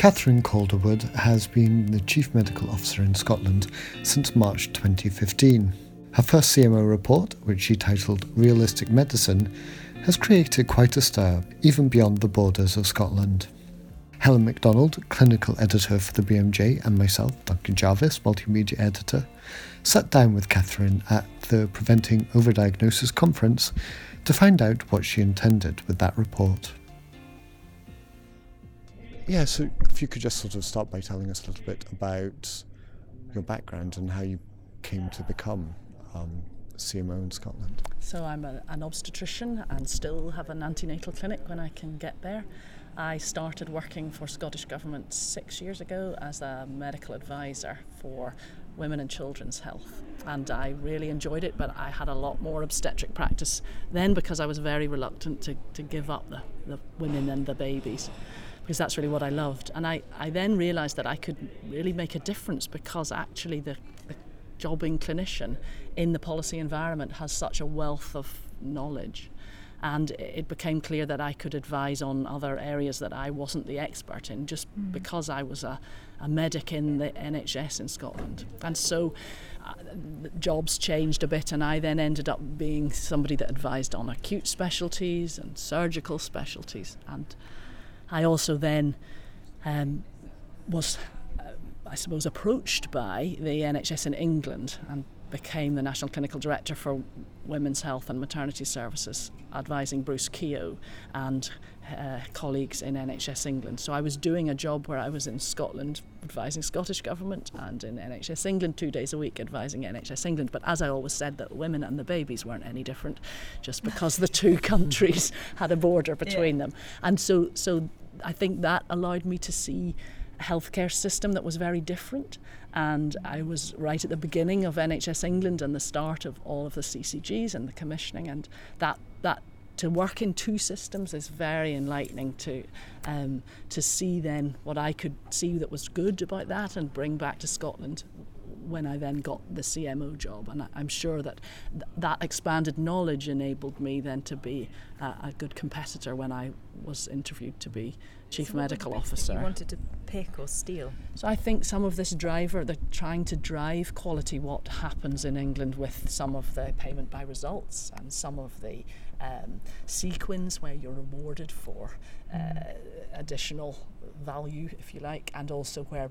Catherine Calderwood has been the Chief Medical Officer in Scotland since March 2015. Her first CMO report, which she titled Realistic Medicine, has created quite a stir, even beyond the borders of Scotland. Helen MacDonald, clinical editor for the BMJ, and myself, Duncan Jarvis, multimedia editor, sat down with Catherine at the Preventing Overdiagnosis conference to find out what she intended with that report. Yeah, so if you could just sort of start by telling us a little bit about your background and how you came to become um, CMO in Scotland. So I'm a, an obstetrician and still have an antenatal clinic when I can get there. I started working for Scottish Government six years ago as a medical advisor for women and children's health. And I really enjoyed it, but I had a lot more obstetric practice then because I was very reluctant to, to give up the, the women and the babies because that's really what I loved. And I, I then realised that I could really make a difference because actually the, the jobbing clinician in the policy environment has such a wealth of knowledge and it became clear that I could advise on other areas that I wasn't the expert in just mm. because I was a, a medic in the NHS in Scotland. And so uh, jobs changed a bit, and I then ended up being somebody that advised on acute specialties and surgical specialties. And I also then um, was, uh, I suppose, approached by the NHS in England and became the National Clinical Director for Women's Health and Maternity Services, advising Bruce Keogh and uh, colleagues in NHS England. So I was doing a job where I was in Scotland advising Scottish Government and in NHS England two days a week advising NHS England. But as I always said, that women and the babies weren't any different just because the two countries had a border between yeah. them. And so, so I think that allowed me to see a healthcare system that was very different. And I was right at the beginning of NHS England and the start of all of the CCGs and the commissioning, and that that to work in two systems is very enlightening to um, to see then what I could see that was good about that and bring back to Scotland when I then got the CMO job. And I'm sure that th- that expanded knowledge enabled me then to be a, a good competitor when I was interviewed to be chief so medical officer. You wanted to pick or steal? So I think some of this driver, they're trying to drive quality. What happens in England with some of the payment by results and some of the um, CQUINs where you're rewarded for uh, additional value, if you like, and also where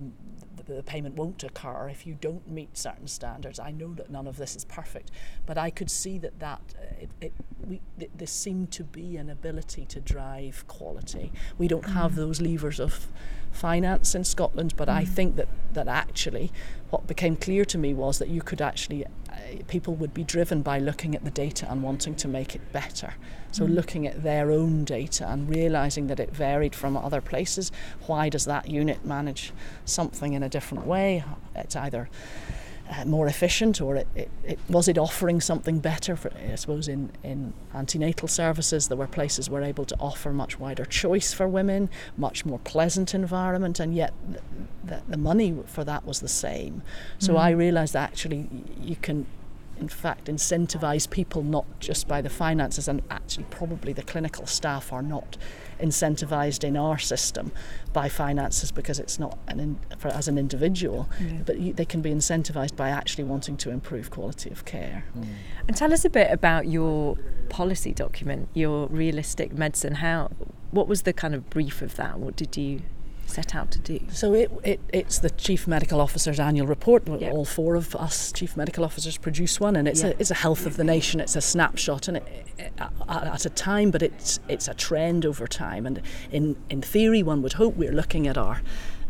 the, the, payment won't occur if you don't meet certain standards. I know that none of this is perfect, but I could see that that uh, it, it we th- there seemed to be an ability to drive quality. We don't mm. have those levers of finance in Scotland, but mm. I think that that actually what became clear to me was that you could actually people would be driven by looking at the data and wanting to make it better. So, mm. looking at their own data and realizing that it varied from other places. Why does that unit manage something in a different way? It's either uh, more efficient or it, it, it, was it offering something better for I suppose in, in antenatal services there were places were able to offer much wider choice for women much more pleasant environment and yet the, the money for that was the same so mm. I realized that actually you can in fact incentivize people not just by the finances and actually probably the clinical staff are not incentivized in our system by finances because it's not an in, for, as an individual yeah. but you, they can be incentivized by actually wanting to improve quality of care mm. and tell us a bit about your policy document your realistic medicine how what was the kind of brief of that what did you set out to do? So it, it it's the chief medical officer's annual report. Yep. All four of us chief medical officers produce one, and it's yep. a it's a health of the nation. It's a snapshot, and it, it, at a time, but it's it's a trend over time. And in in theory, one would hope we're looking at our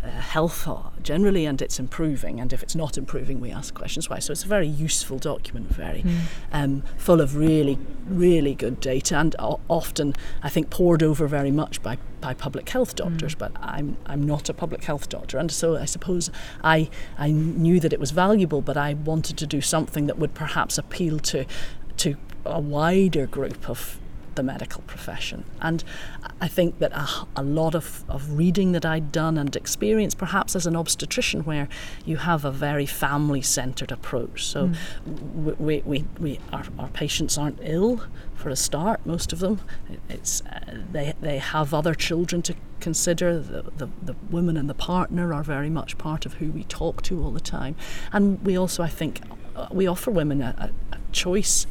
uh, health are generally and it's improving and if it's not improving we ask questions why so it's a very useful document very mm. um, full of really really good data and often I think pored over very much by, by public health doctors mm. but I'm, I'm not a public health doctor and so I suppose I, I knew that it was valuable but I wanted to do something that would perhaps appeal to to a wider group of the medical profession. And I think that a, a, lot of, of reading that I'd done and experience, perhaps as an obstetrician, where you have a very family centered approach. So mm. we, we, we, our, our patients aren't ill for a start, most of them. It's, uh, they, they have other children to consider. The, the, the woman and the partner are very much part of who we talk to all the time. And we also, I think, uh, we offer women a, a choice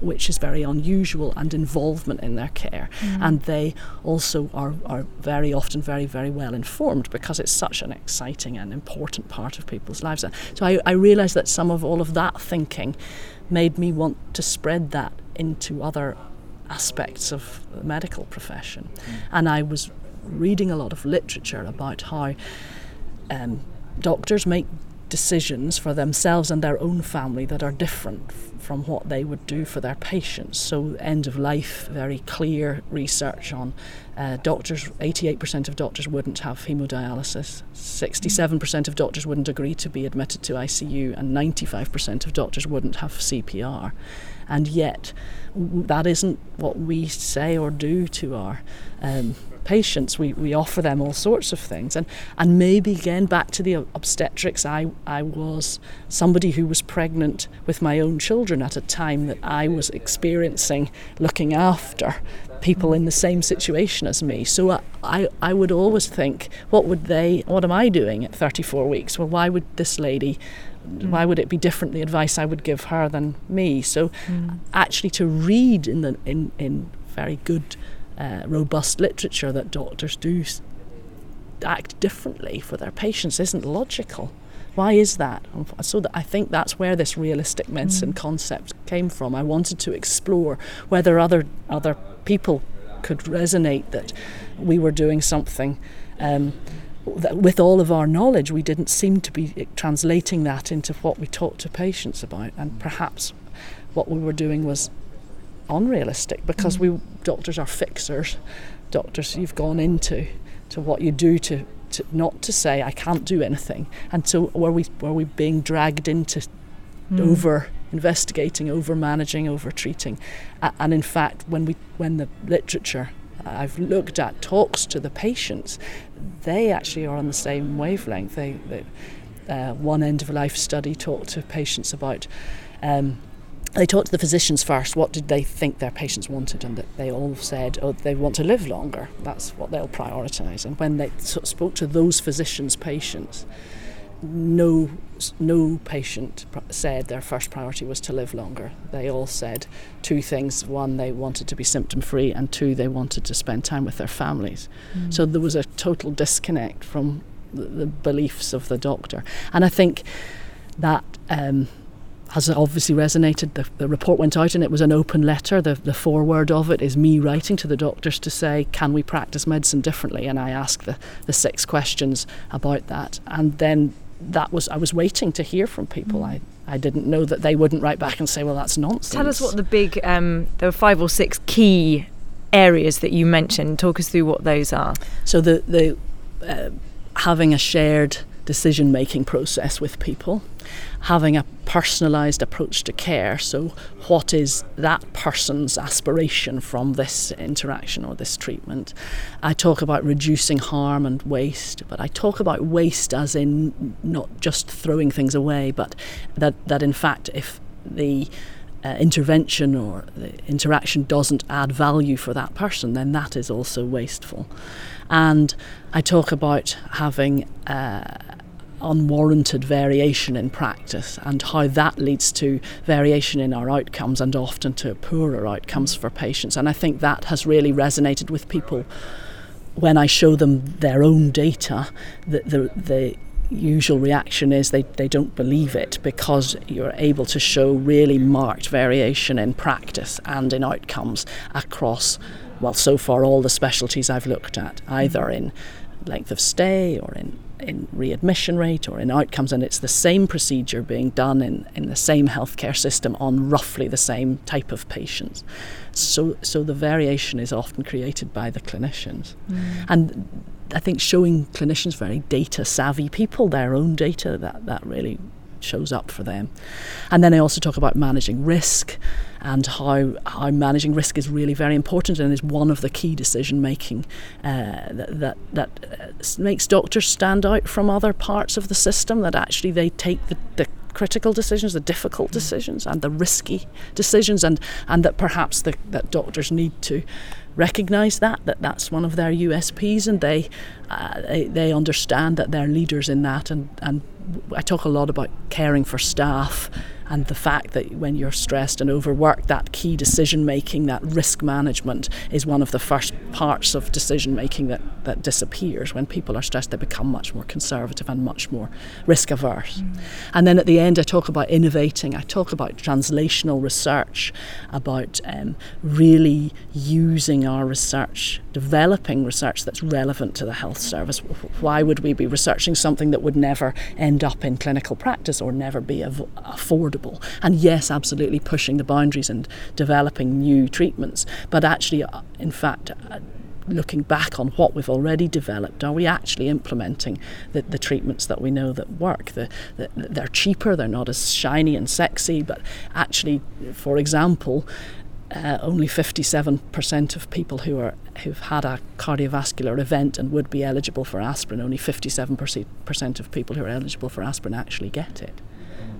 which is very unusual, and involvement in their care. Mm. And they also are, are very often very, very well informed because it's such an exciting and important part of people's lives. So I, I realised that some of all of that thinking made me want to spread that into other aspects of the medical profession. Mm. And I was reading a lot of literature about how um, doctors make decisions for themselves and their own family that are different from what they would do for their patients. So, end of life, very clear research on uh, doctors. 88% of doctors wouldn't have hemodialysis, 67% of doctors wouldn't agree to be admitted to ICU, and 95% of doctors wouldn't have CPR. And yet, that isn't what we say or do to our um, patients. We, we offer them all sorts of things. And, and maybe again, back to the obstetrics, I, I was somebody who was pregnant with my own children at a time that I was experiencing looking after people in the same situation as me. So I, I, I would always think, what would they, what am I doing at 34 weeks? Well, why would this lady Mm. why would it be different the advice I would give her than me so mm. actually to read in the in in very good uh, robust literature that doctors do act differently for their patients isn't logical. Why is that? So that I think that's where this realistic medicine mm. concept came from. I wanted to explore whether other other people could resonate that we were doing something. Um, that with all of our knowledge, we didn't seem to be translating that into what we talk to patients about, and perhaps what we were doing was unrealistic because we doctors are fixers. Doctors, you've gone into to what you do to, to not to say I can't do anything. And so were we were we being dragged into mm. over investigating, over managing, over treating, and in fact, when we when the literature I've looked at talks to the patients, they actually are on the same wavelength. They, they uh, one end of life study talked to patients about. Um, they talked to the physicians first. What did they think their patients wanted, and they all said, "Oh, they want to live longer. That's what they'll prioritise." And when they spoke to those physicians' patients, no no patient said their first priority was to live longer. They all said two things: one, they wanted to be symptom free, and two, they wanted to spend time with their families. Mm. So there was a total disconnect from the, the, beliefs of the doctor, and I think that. Um, has obviously resonated. The, the, report went out and it was an open letter. The, the foreword of it is me writing to the doctors to say, can we practice medicine differently? And I asked the, the six questions about that. And then that was, I was waiting to hear from people. Mm. I, I didn't know that they wouldn't write back and say, well, that's nonsense. Tell us what the big, um, there were five or six key areas that you mentioned. Talk us through what those are. So the, the uh, having a shared decision making process with people, having a personalised approach to care. So, what is that person's aspiration from this interaction or this treatment? I talk about reducing harm and waste, but I talk about waste as in not just throwing things away, but that, that in fact, if the uh, intervention or the interaction doesn't add value for that person, then that is also wasteful. And I talk about having uh, unwarranted variation in practice and how that leads to variation in our outcomes and often to poorer outcomes for patients. And I think that has really resonated with people when I show them their own data. The, the, the usual reaction is they, they don't believe it because you're able to show really marked variation in practice and in outcomes across, well, so far all the specialties I've looked at, either mm-hmm. in length of stay or in in readmission rate or in outcomes, and it's the same procedure being done in, in the same healthcare system on roughly the same type of patients. So, so the variation is often created by the clinicians. Mm. And I think showing clinicians very data savvy people their own data, that, that really shows up for them. And then I also talk about managing risk and how how managing risk is really very important and is one of the key decision making uh, that that, that uh, makes doctors stand out from other parts of the system. That actually they take the, the critical decisions, the difficult mm. decisions, and the risky decisions, and and that perhaps the, that doctors need to recognise that that that's one of their USPs, and they, uh, they they understand that they're leaders in that, and and I talk a lot about caring for staff and the fact that when you're stressed and overworked, that key decision making, that risk management, is one of the first parts of decision making that, that disappears. When people are stressed, they become much more conservative and much more risk averse. Mm. And then at the end, I talk about innovating, I talk about translational research, about um, really using our research, developing research that's relevant to the health service. Why would we be researching something that would never end up in clinical practice or never be affordable? Affordable. And yes, absolutely pushing the boundaries and developing new treatments. But actually, uh, in fact, uh, looking back on what we've already developed, are we actually implementing the, the treatments that we know that work? The, the, they're cheaper, they're not as shiny and sexy, but actually, for example, uh, only 57% of people who are who've had a cardiovascular event and would be eligible for aspirin, only 57% of people who are eligible for aspirin actually get it.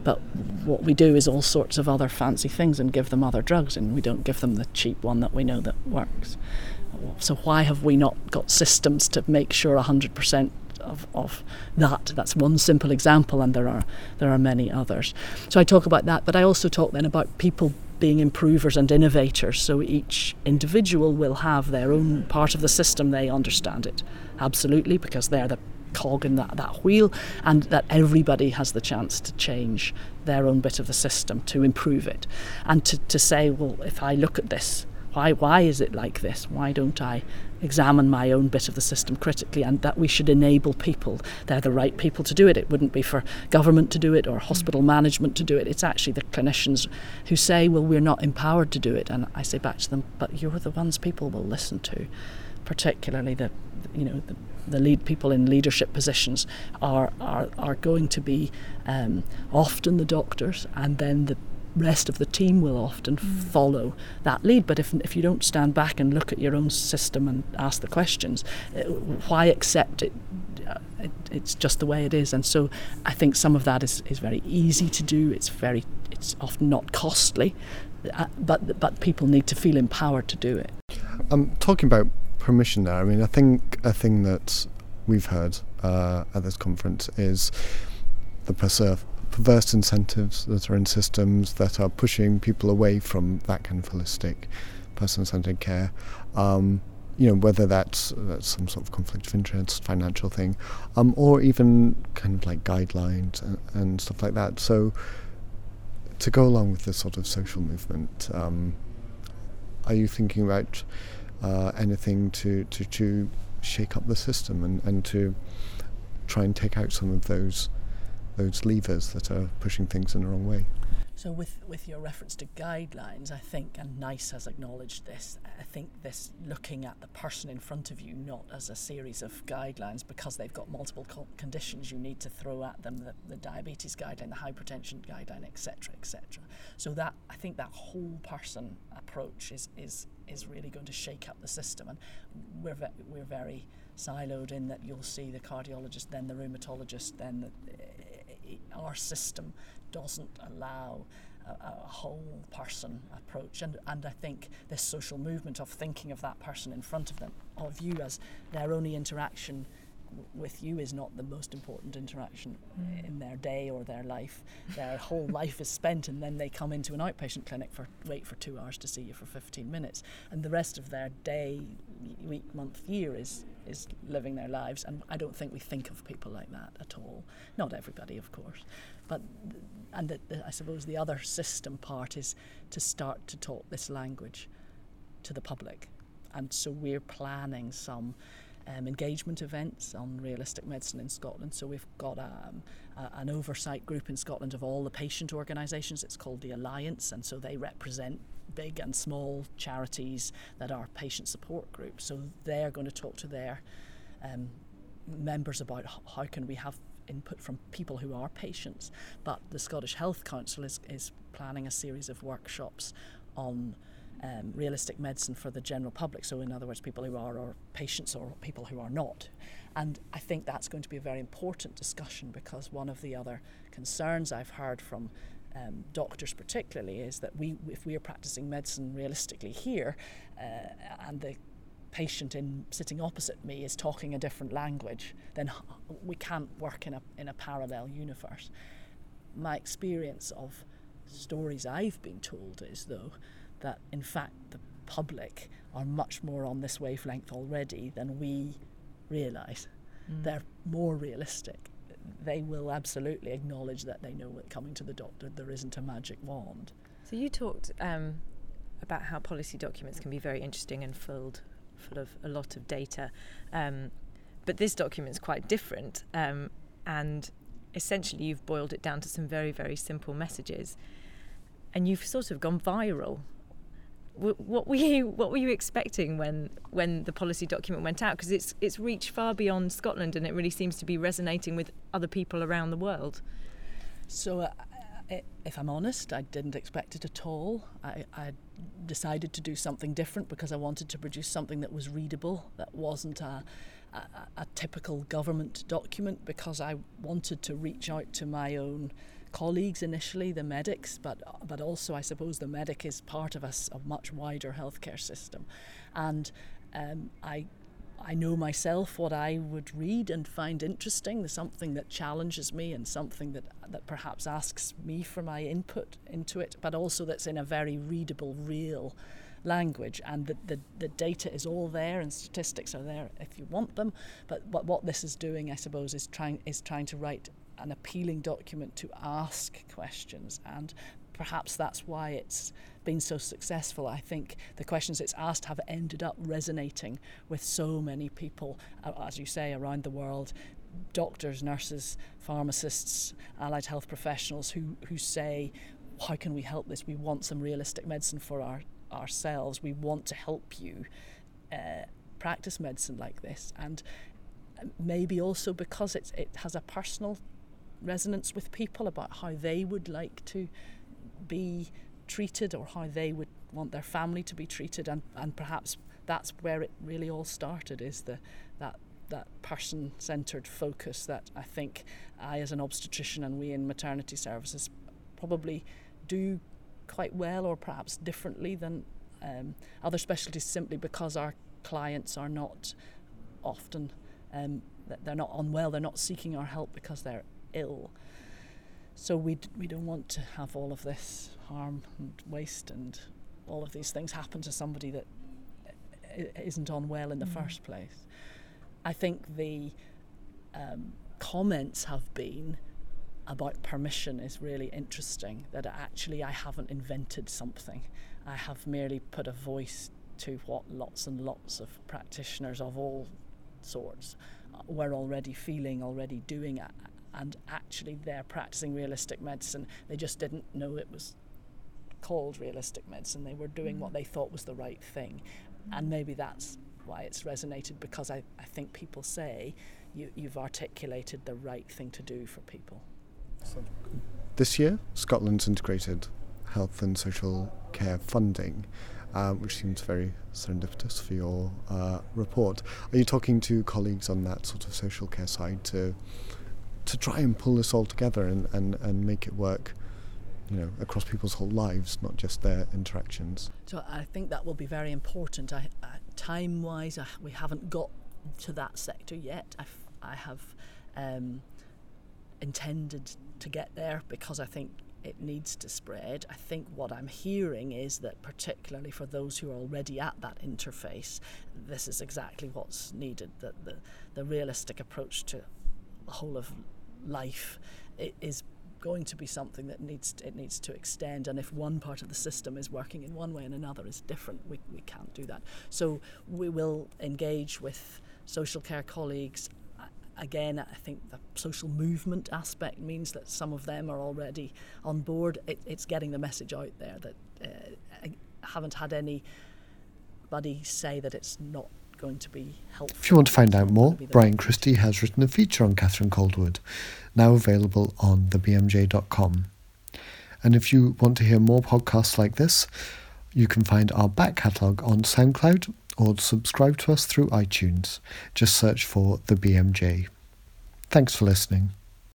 But what we do is all sorts of other fancy things and give them other drugs, and we don't give them the cheap one that we know that works. So why have we not got systems to make sure 100% of, of that? That's one simple example, and there are there are many others. So I talk about that, but I also talk then about people being improvers and innovators. So each individual will have their own part of the system. They understand it absolutely because they're the cog in that, that wheel, and that everybody has the chance to change their own bit of the system to improve it. And to, to say, well, if I look at this, why, why is it like this? Why don't I examine my own bit of the system critically? And that we should enable people. They're the right people to do it. It wouldn't be for government to do it or hospital mm. management to do it. It's actually the clinicians who say, well, we're not empowered to do it. And I say back to them, but you're the ones people will listen to, particularly the, you know, the the lead people in leadership positions are are, are going to be um, often the doctors, and then the rest of the team will often mm. follow that lead. But if if you don't stand back and look at your own system and ask the questions, uh, why accept it? Uh, it, it's just the way it is, and so I think some of that is, is very easy to do. It's very it's often not costly, uh, but but people need to feel empowered to do it. I'm talking about permission there. I mean, I think a thing that we've heard uh, at this conference is the perverse incentives that are in systems that are pushing people away from that kind of holistic, person-centered care. Um, you know, whether that's, that's some sort of conflict of interest, financial thing, um, or even kind of like guidelines and, and, stuff like that. So, to go along with this sort of social movement, um, are you thinking about uh, anything to, to, to shake up the system and, and to try and take out some of those those levers that are pushing things in the wrong way. So, with, with your reference to guidelines, I think, and NICE has acknowledged this, I think this looking at the person in front of you not as a series of guidelines because they've got multiple co- conditions you need to throw at them the, the diabetes guideline, the hypertension guideline, etc., etc. So, that I think that whole person approach is, is, is really going to shake up the system, and we're, ve- we're very siloed in that you'll see the cardiologist, then the rheumatologist, then the, eh, eh, eh, our system doesn't allow a, a, whole person approach. And, and I think this social movement of thinking of that person in front of them, of you as their only interaction with you is not the most important interaction mm. in their day or their life. Their whole life is spent, and then they come into an outpatient clinic for wait for two hours to see you for 15 minutes, and the rest of their day, week, month, year is is living their lives. And I don't think we think of people like that at all. Not everybody, of course, but and I suppose the other system part is to start to talk this language to the public, and so we're planning some um, engagement events on realistic medicine in Scotland. So we've got um, a, an oversight group in Scotland of all the patient organisations. It's called the Alliance, and so they represent big and small charities that are patient support groups. So they're going to talk to their um, members about how can we have input from people who are patients. But the Scottish Health Council is, is planning a series of workshops on um, realistic medicine for the general public. So, in other words, people who are or patients or people who are not. And I think that's going to be a very important discussion because one of the other concerns I've heard from um, doctors, particularly, is that we, if we are practicing medicine realistically here, uh, and the patient in sitting opposite me is talking a different language, then we can't work in a in a parallel universe. My experience of stories I've been told is though that in fact the public are much more on this wavelength already than we realise. Mm. They're more realistic. They will absolutely acknowledge that they know that coming to the doctor there isn't a magic wand. So you talked um, about how policy documents can be very interesting and filled full of a lot of data, um, but this document is quite different, um, and essentially you've boiled it down to some very very simple messages, and you've sort of gone viral. What were you what were you expecting when when the policy document went out? Because it's it's reached far beyond Scotland and it really seems to be resonating with other people around the world. So uh, if I'm honest I didn't expect it at all I, I decided to do something different because I wanted to produce something that was readable that wasn't a, a, a typical government document because I wanted to reach out to my own colleagues initially, the medics, but but also I suppose the medic is part of a, a much wider healthcare system, and um, I. I know myself what I would read and find interesting, the something that challenges me and something that, that perhaps asks me for my input into it, but also that's in a very readable, real language. And the, the, the data is all there and statistics are there if you want them. But, but what this is doing, I suppose, is trying, is trying to write an appealing document to ask questions and perhaps that's why it's been so successful. I think the questions it's asked have ended up resonating with so many people, as you say, around the world. Doctors, nurses, pharmacists, allied health professionals who, who say, How can we help this? We want some realistic medicine for our, ourselves. We want to help you uh, practice medicine like this. And uh, maybe also because it's, it has a personal resonance with people about how they would like to be treated or how they would want their family to be treated and, and perhaps that's where it really all started is the that that person centered focus that I think I as an obstetrician and we in maternity services probably do quite well or perhaps differently than um, other specialties simply because our clients are not often um, they're not unwell they're not seeking our help because they're ill. So we, d- we don't want to have all of this harm and waste and all of these things happen to somebody that isn't on well in the mm. first place. I think the um, comments have been about permission is really interesting. That actually I haven't invented something. I have merely put a voice to what lots and lots of practitioners of all sorts uh, were already feeling, already doing and actually they're practicing realistic medicine. They just didn't know it was called realistic medicine. They were doing what mm. they thought was the right thing. And maybe that's why it's resonated because I, I think people say you, you've articulated the right thing to do for people. This year, Scotland's integrated health and social care funding, uh, which seems very serendipitous for your uh, report. Are you talking to colleagues on that sort of social care side to to try and pull this all together and, and, and make it work you know across people's whole lives not just their interactions so i think that will be very important I, uh, time wise uh, we haven't got to that sector yet I've, I have um, intended to get there because i think it needs to spread. I think what I'm hearing is that, particularly for those who are already at that interface, this is exactly what's needed. That the, the realistic approach to the whole of life is going to be something that needs to, it needs to extend. And if one part of the system is working in one way and another is different we, we can't do that. So we will engage with social care colleagues. Again I think the social movement aspect means that some of them are already on board. It, it's getting the message out there that uh, I haven't had anybody say that it's not going to be helpful. If you want to find out more, Bryan Christie has written a feature on Catherine Calderwood, now available on thebmj.com. And if you want to hear more podcasts like this, You can find our back catalogue on SoundCloud or subscribe to us through iTunes. Just search for the BMJ. Thanks for listening.